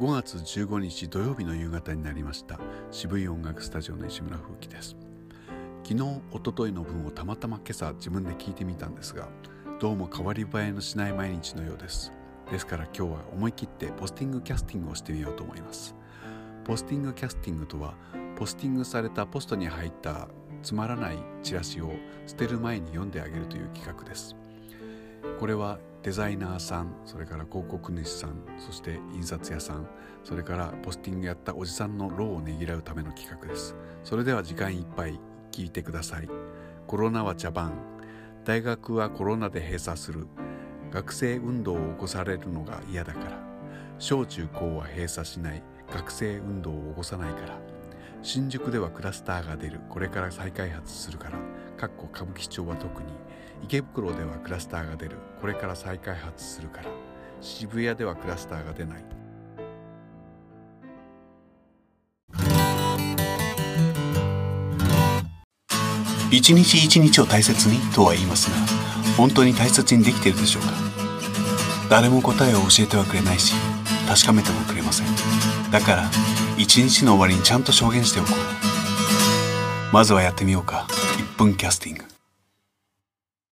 5月15日土曜日の夕方になりました。渋い音楽スタジオの石村風紀です。昨日一昨日の分をたまたま今朝自分で聞いてみたんですがどうも変わり映えのしない毎日のようです。ですから今日は思い切ってポスティングキャスティングをしてみようと思います。ポスティングキャスティングとはポスティングされたポストに入ったつまらないチラシを捨てる前に読んであげるという企画です。これはデザイナーさんそれから広告主さんそして印刷屋さんそれからポスティングやったおじさんの労をねぎらうための企画です。それでは時間いっぱい聞いてください。コロナは茶番。大学はコロナで閉鎖する。学生運動を起こされるのが嫌だから。小中高は閉鎖しない。学生運動を起こさないから。新宿ではクラスターが出る。これから再開発するから。かっこ歌舞伎町は特に池袋ではクラスターが出る。これから再開発するから。渋谷ではクラスターが出ない。一日一日を大切にとは言いますが本当に大切にできているでしょうか？誰も答えを教えてはくれないし確かめてもくれません。だから一日の終わりにちゃんと証言しておこう。まずはやってみようか。Spooncasting.